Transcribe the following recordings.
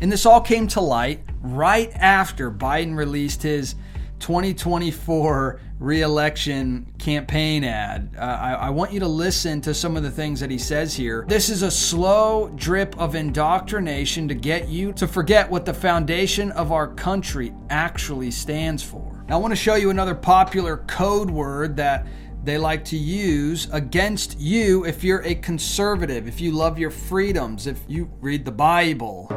And this all came to light right after Biden released his 2024 reelection campaign ad. Uh, I, I, want you to listen to some of the things that he says here. This is a slow drip of indoctrination to get you to forget what the foundation of our country actually stands for. I want to show you another popular code word that they like to use against you if you're a conservative, if you love your freedoms, if you read the Bible.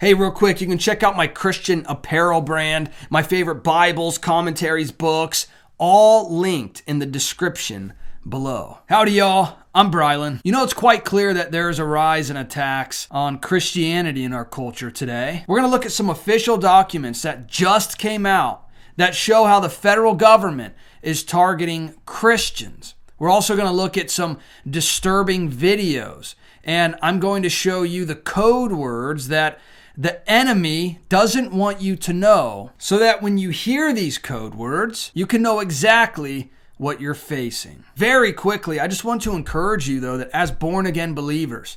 Hey, real quick, you can check out my Christian apparel brand, my favorite Bibles, commentaries, books, all linked in the description below. Howdy, y'all. I'm Brylan. You know, it's quite clear that there is a rise in attacks on Christianity in our culture today. We're going to look at some official documents that just came out that show how the federal government is targeting Christians. We're also going to look at some disturbing videos, and I'm going to show you the code words that the enemy doesn't want you to know so that when you hear these code words, you can know exactly what you're facing. Very quickly, I just want to encourage you, though, that as born again believers,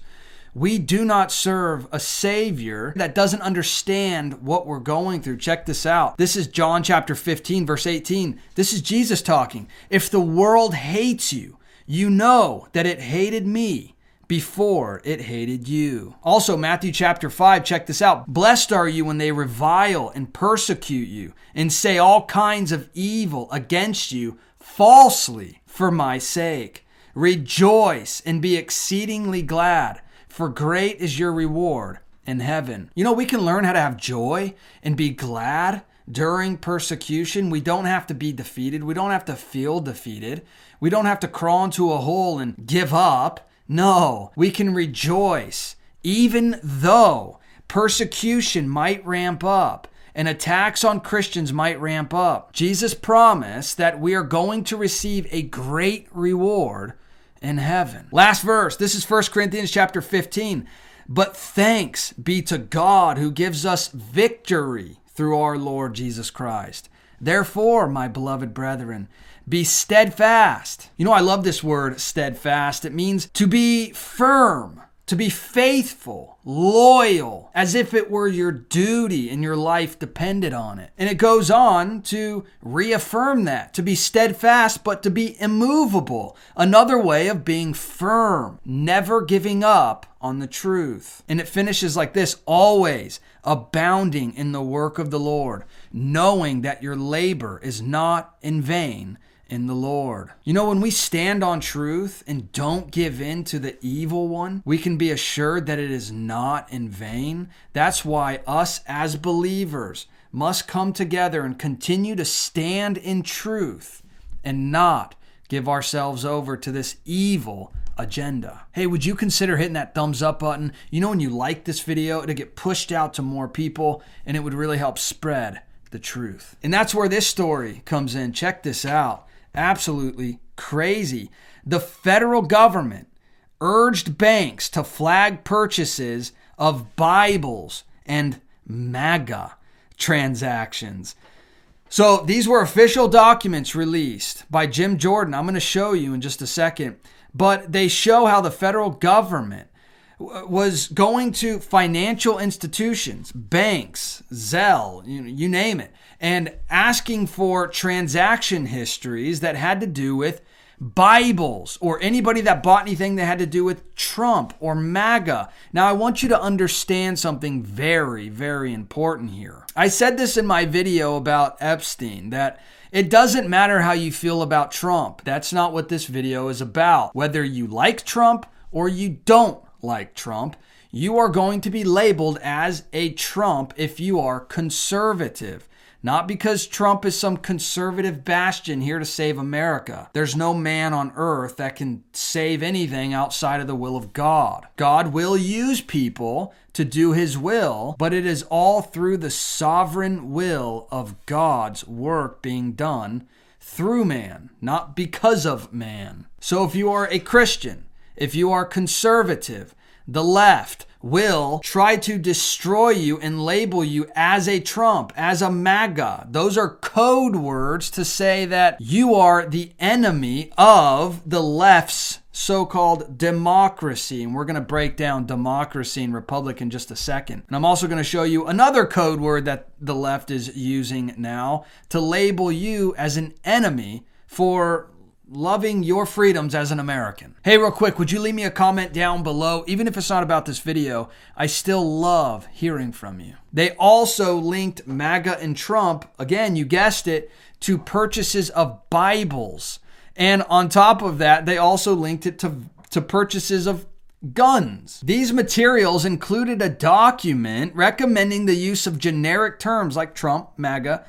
we do not serve a Savior that doesn't understand what we're going through. Check this out. This is John chapter 15, verse 18. This is Jesus talking. If the world hates you, you know that it hated me before it hated you. Also, Matthew chapter 5, check this out. Blessed are you when they revile and persecute you and say all kinds of evil against you falsely for my sake. Rejoice and be exceedingly glad, for great is your reward in heaven. You know, we can learn how to have joy and be glad during persecution. We don't have to be defeated. We don't have to feel defeated. We don't have to crawl into a hole and give up. No, we can rejoice even though persecution might ramp up and attacks on Christians might ramp up. Jesus promised that we are going to receive a great reward in heaven. Last verse. This is 1 Corinthians chapter 15. But thanks be to God who gives us victory through our Lord Jesus Christ. Therefore, my beloved brethren, be steadfast. You know, I love this word steadfast. It means to be firm, to be faithful, loyal, as if it were your duty and your life depended on it. And it goes on to reaffirm that, to be steadfast, but to be immovable. Another way of being firm, never giving up on the truth. And it finishes like this always abounding in the work of the Lord, knowing that your labor is not in vain in the Lord. You know, when we stand on truth and don't give in to the evil one, we can be assured that it is not in vain. That's why us as believers must come together and continue to stand in truth and not give ourselves over to this evil agenda. Hey, would you consider hitting that thumbs up button? You know, when you like this video, it'll get pushed out to more people and it would really help spread the truth. And that's where this story comes in. Check this out absolutely crazy. The federal government urged banks to flag purchases of Bibles and MAGA transactions. So these were official documents released by Jim Jordan. I'm going to show you in just a second. But they show how the federal government was going to financial institutions, banks, Zelle, you, you name it, and asking for transaction histories that had to do with Bibles or anybody that bought anything that had to do with Trump or MAGA. Now, I want you to understand something very, very important here. I said this in my video about Epstein that it doesn't matter how you feel about Trump. That's not what this video is about. Whether you like Trump or you don't like Trump, you are going to be labeled as a Trump if you are conservative. Not because Trump is some conservative bastion here to save America. There's no man on earth that can save anything outside of the will of God. God will use people to do his will, but it is all through the sovereign will of God's work being done through man, not because of man. So if you are a Christian, if you are conservative, the left will try to destroy you and label you as a Trump, as a MAGA. Those are code words to say that you are the enemy of the left's so called democracy. And we're going to break down democracy and republic in just a second. And I'm also going to show you another code word that the left is using now to label you as an enemy for loving your freedoms as an American. Hey, real quick, would you leave me a comment down below? Even if it's not about this video, I still love hearing from you. They also linked MAGA and Trump, again, you guessed it, to purchases of Bibles. And on top of that, they also linked it to, to purchases of guns. These materials included a document recommending the use of generic terms like Trump, MAGA,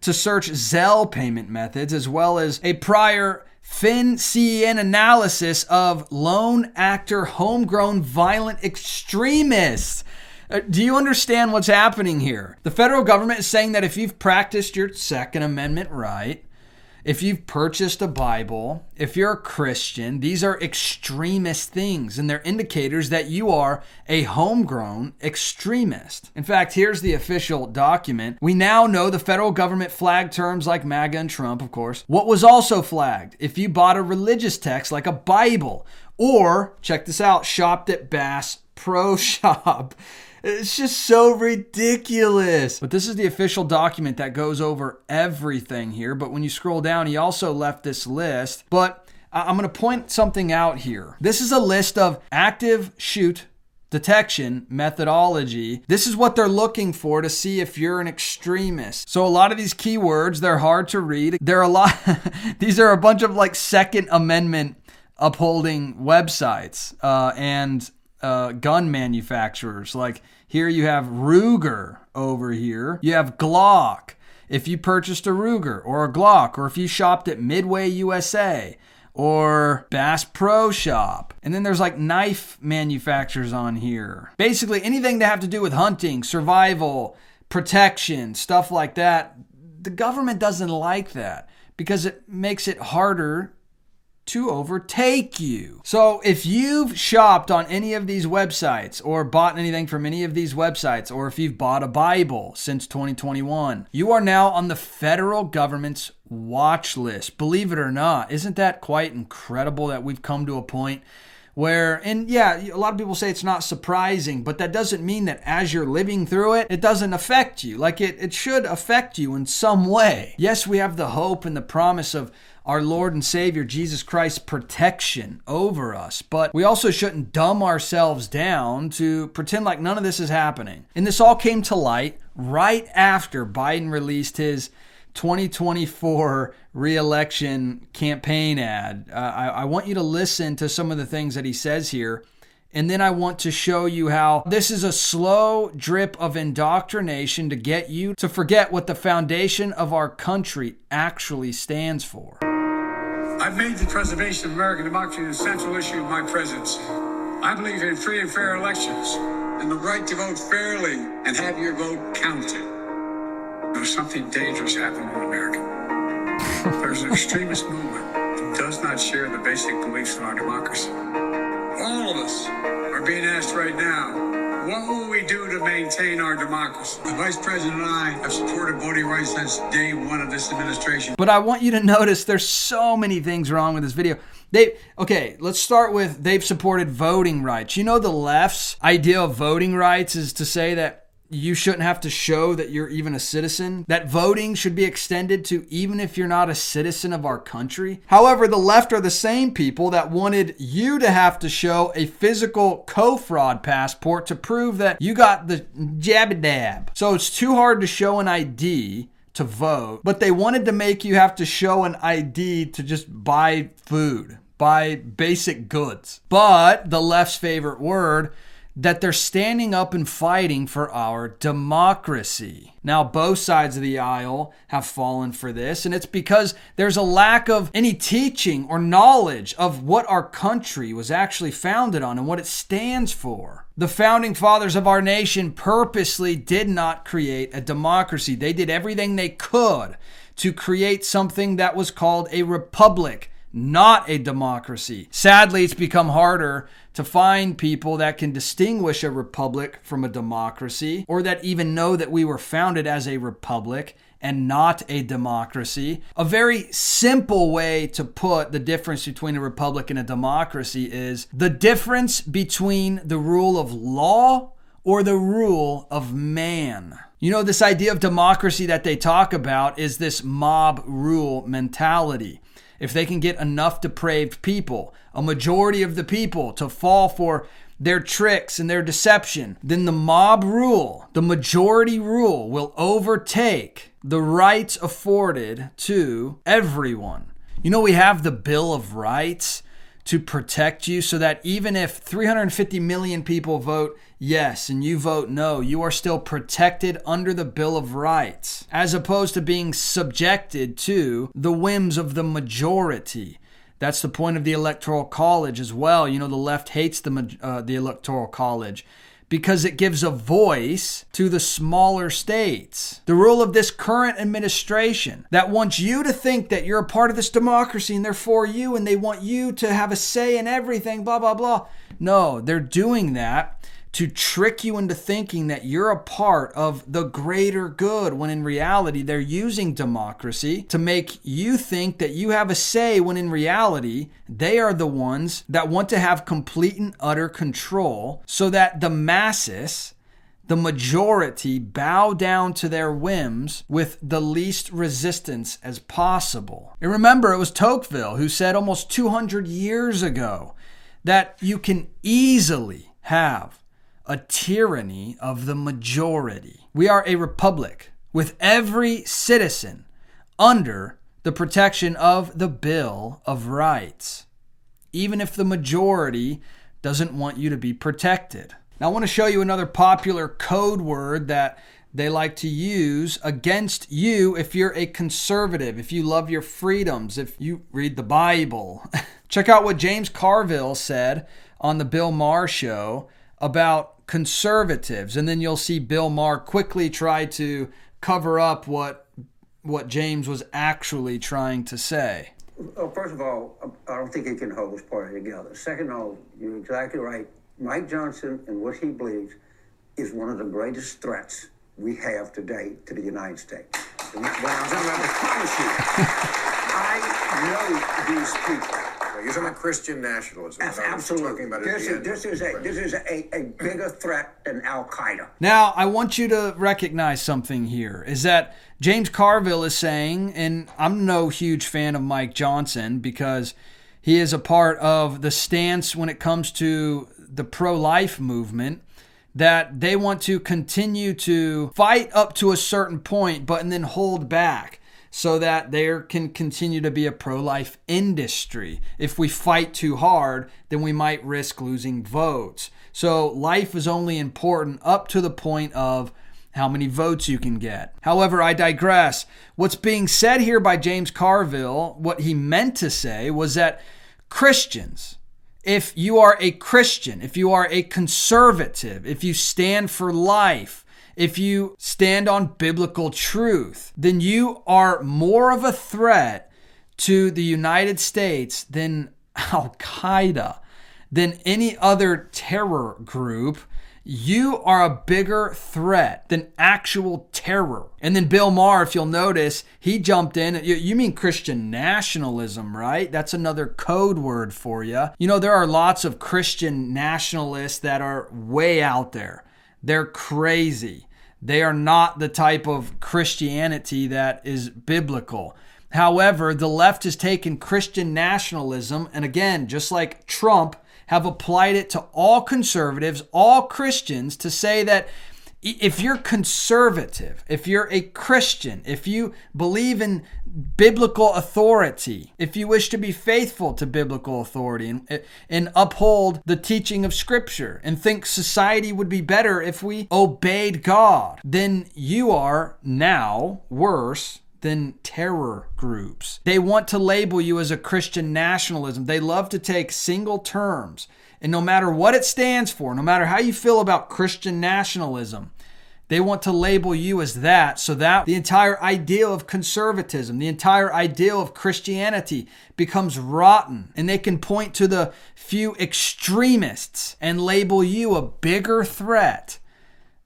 to search Zelle payment methods, as well as a prior FinCEN analysis of lone actor homegrown violent extremists. Uh, do you understand what's happening here? The federal government is saying that if you've practiced your Second Amendment right, if you've purchased a Bible, if you're a Christian, these are extremist things, and they're indicators that you are a homegrown extremist. In fact, here's the official document. We now know the federal government flagged terms like MAGA and Trump, of course. What was also flagged? If you bought a religious text like a Bible, or, check this out, shopped at Bass Pro Shop. It's just so ridiculous. But this is the official document that goes over everything here. But when you scroll down, he also left this list. But I'm going to point something out here. This is a list of active shoot detection methodology. This is what they're looking for to see if you're an extremist. So a lot of these keywords, they're hard to read. There are a lot these are a bunch of like second amendment upholding websites uh, and uh, gun manufacturers like here you have Ruger over here. You have Glock. If you purchased a Ruger or a Glock, or if you shopped at Midway USA or Bass Pro Shop. And then there's like knife manufacturers on here. Basically, anything to have to do with hunting, survival, protection, stuff like that. The government doesn't like that because it makes it harder to overtake you. So if you've shopped on any of these websites or bought anything from any of these websites, or if you've bought a Bible since 2021, you are now on the federal government's watch list. Believe it or not, isn't that quite incredible that we've come to a point? Where and yeah a lot of people say it's not surprising but that doesn't mean that as you're living through it it doesn't affect you like it, it should affect you in some way yes we have the hope and the promise of our Lord and Savior Jesus Christ's protection over us. But we also shouldn't dumb ourselves down to pretend like none of this is happening. And this all came to light right after Biden released his 2024 reelection campaign ad. Uh, I, I want you to listen to some of the things that he says here. And then I want to show you how this is a slow drip of indoctrination to get you to forget what the foundation of our country actually stands for. I've made the preservation of American democracy the central issue of my presidency. I believe in free and fair elections and the right to vote fairly and have your vote counted. There's something dangerous happening in America. There's an extremist movement that does not share the basic beliefs of our democracy. All of us are being asked right now what will we do to maintain our democracy? The Vice President and I have supported voting rights since day one of this administration. But I want you to notice there's so many things wrong with this video. They okay, let's start with they've supported voting rights. You know the left's idea of voting rights is to say that you shouldn't have to show that you're even a citizen, that voting should be extended to even if you're not a citizen of our country. However, the left are the same people that wanted you to have to show a physical co fraud passport to prove that you got the jab dab. So it's too hard to show an ID to vote, but they wanted to make you have to show an ID to just buy food, buy basic goods. But the left's favorite word, that they're standing up and fighting for our democracy. Now, both sides of the aisle have fallen for this, and it's because there's a lack of any teaching or knowledge of what our country was actually founded on and what it stands for. The founding fathers of our nation purposely did not create a democracy, they did everything they could to create something that was called a republic not a democracy. Sadly, it's become harder to find people that can distinguish a republic from a democracy or that even know that we were founded as a republic and not a democracy. A very simple way to put the difference between a republic and a democracy is the difference between the rule of law or the rule of man. You know, this idea of democracy that they talk about is this mob rule mentality. If they can get enough depraved people, a majority of the people, to fall for their tricks and their deception, then the mob rule, the majority rule, will overtake the rights afforded to everyone. You know, we have the Bill of Rights to protect you so that even if 350 million people vote yes and you vote no, you are still protected under the Bill of Rights, as opposed to being subjected to the whims of the majority. That's the point of the Electoral College as well. You know, the left hates the, uh, the Electoral College because it gives a voice to the smaller states. The rule of this current administration that wants you to think that you're a part of this democracy and they're for you and they want you to have a say in everything, blah, blah, blah. No, they're doing that to trick you into thinking that you're a part of the greater good when in reality they're using democracy to make you think that you have a say when in reality they are the ones that want to have complete and utter control so that the masses the majority bow down to their whims with the least resistance as possible. And remember, it was Tocqueville who said almost 200 years ago that you can easily have a tyranny of the majority. We are a republic with every citizen under the protection of the Bill of Rights, even if the majority doesn't want you to be protected. Now, I want to show you another popular code word that they like to use against you if you're a conservative, if you love your freedoms, if you read the Bible. Check out what James Carville said on the Bill Maher show about conservatives, and then you'll see Bill Maher quickly try to cover up what what James was actually trying to say. Well, first of all, I don't think he can hold his party together. Second of all, you're exactly right. Mike Johnson and what he believes is one of the greatest threats we have today to the United States. When I promise you, I know these people. You're talking about Christian nationalism. Yes, absolutely. This is, this is, a this is a, a bigger threat than Al Qaeda. Now, I want you to recognize something here: is that James Carville is saying, and I'm no huge fan of Mike Johnson because he is a part of the stance when it comes to the pro-life movement that they want to continue to fight up to a certain point, but and then hold back so that there can continue to be a pro life industry. If we fight too hard, then we might risk losing votes. So life is only important up to the point of how many votes you can get. However, I digress. What's being said here by James Carville, what he meant to say was that Christians, if you are a Christian, if you are a conservative, if you stand for life, if you stand on biblical truth, then you are more of a threat to the United States than Al Qaeda, than any other terror group. You are a bigger threat than actual terror. And then Bill Maher, if you'll notice, he jumped in. You, you, mean Christian nationalism, right? That's another code word for you. You know, there are lots of Christian nationalists that are way out there. They're crazy. They are not the type of Christianity that is biblical. However, the left has taken Christian nationalism, and again, just like Trump, have applied it to all conservatives, all Christians, to say that if you're conservative, if you're a Christian, if you believe in biblical authority, if you wish to be faithful to biblical authority and, and uphold the teaching of Scripture and think society would be better if we obeyed God, then you are now worse than terror groups. They want to label you as a Christian nationalism. They love to take single terms. And no matter what it stands for, no matter how you feel about Christian nationalism, they want to label you as that so that the entire ideal of conservatism, the entire ideal of Christianity becomes rotten. And they can point to the few extremists and label you a bigger threat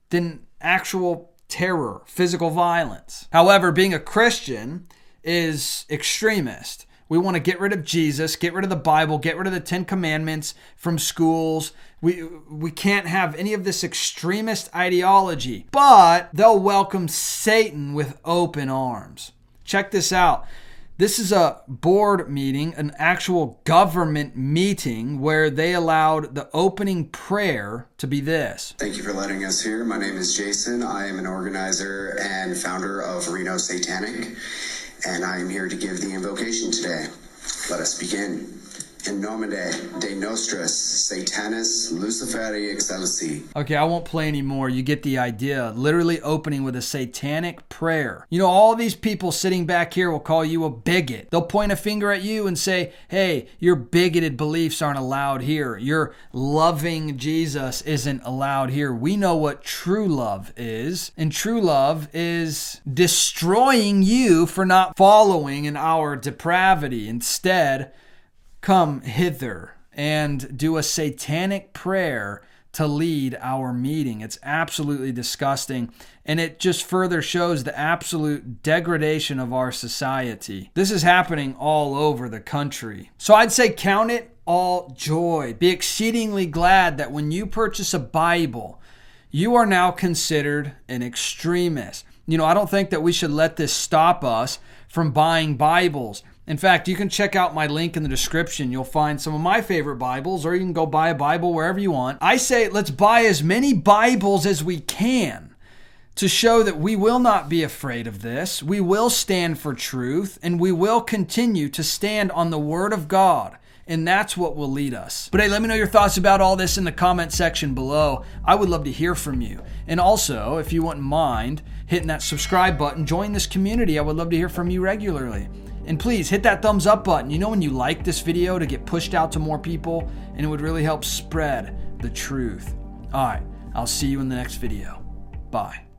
than actual terror, physical violence. However, being a Christian is extremist. We want to get rid of Jesus, get rid of the Bible, get rid of the 10 commandments from schools. We we can't have any of this extremist ideology. But they'll welcome Satan with open arms. Check this out. This is a board meeting, an actual government meeting where they allowed the opening prayer to be this. Thank you for letting us here. My name is Jason. I am an organizer and founder of Reno Satanic, and I am here to give the invocation today. Let us begin. In nomine de nostris Satanis Luciferi Excelsi. Okay, I won't play anymore. You get the idea. Literally opening with a satanic prayer. You know, all these people sitting back here will call you a bigot. They'll point a finger at you and say, hey, your bigoted beliefs aren't allowed here. Your loving Jesus isn't allowed here. We know what true love is, and true love is destroying you for not following in our depravity. Instead, come hither and do a satanic prayer to lead our meeting. It's absolutely disgusting. And it just further shows the absolute degradation of our society. This is happening all over the country. So I'd say count it all joy. Be exceedingly glad that when you purchase a Bible, you are now considered an extremist. You know, I don't think that we should let this stop us from buying Bibles. In fact, you can check out my link in the description. You'll find some of my favorite Bibles, or you can go buy a Bible wherever you want. I say let's buy as many Bibles as we can to show that we will not be afraid of this. We will stand for truth, and we will continue to stand on the Word of God. And that's what will lead us. But hey, let me know your thoughts about all this in the comment section below. I would love to hear from you. And also, if you wouldn't mind hitting that subscribe button, join this community. I would love to hear from you regularly. And please hit that thumbs up button. You know when you like this video to get pushed out to more people, and it would really help spread the truth. All right, I'll see you in the next video. Bye.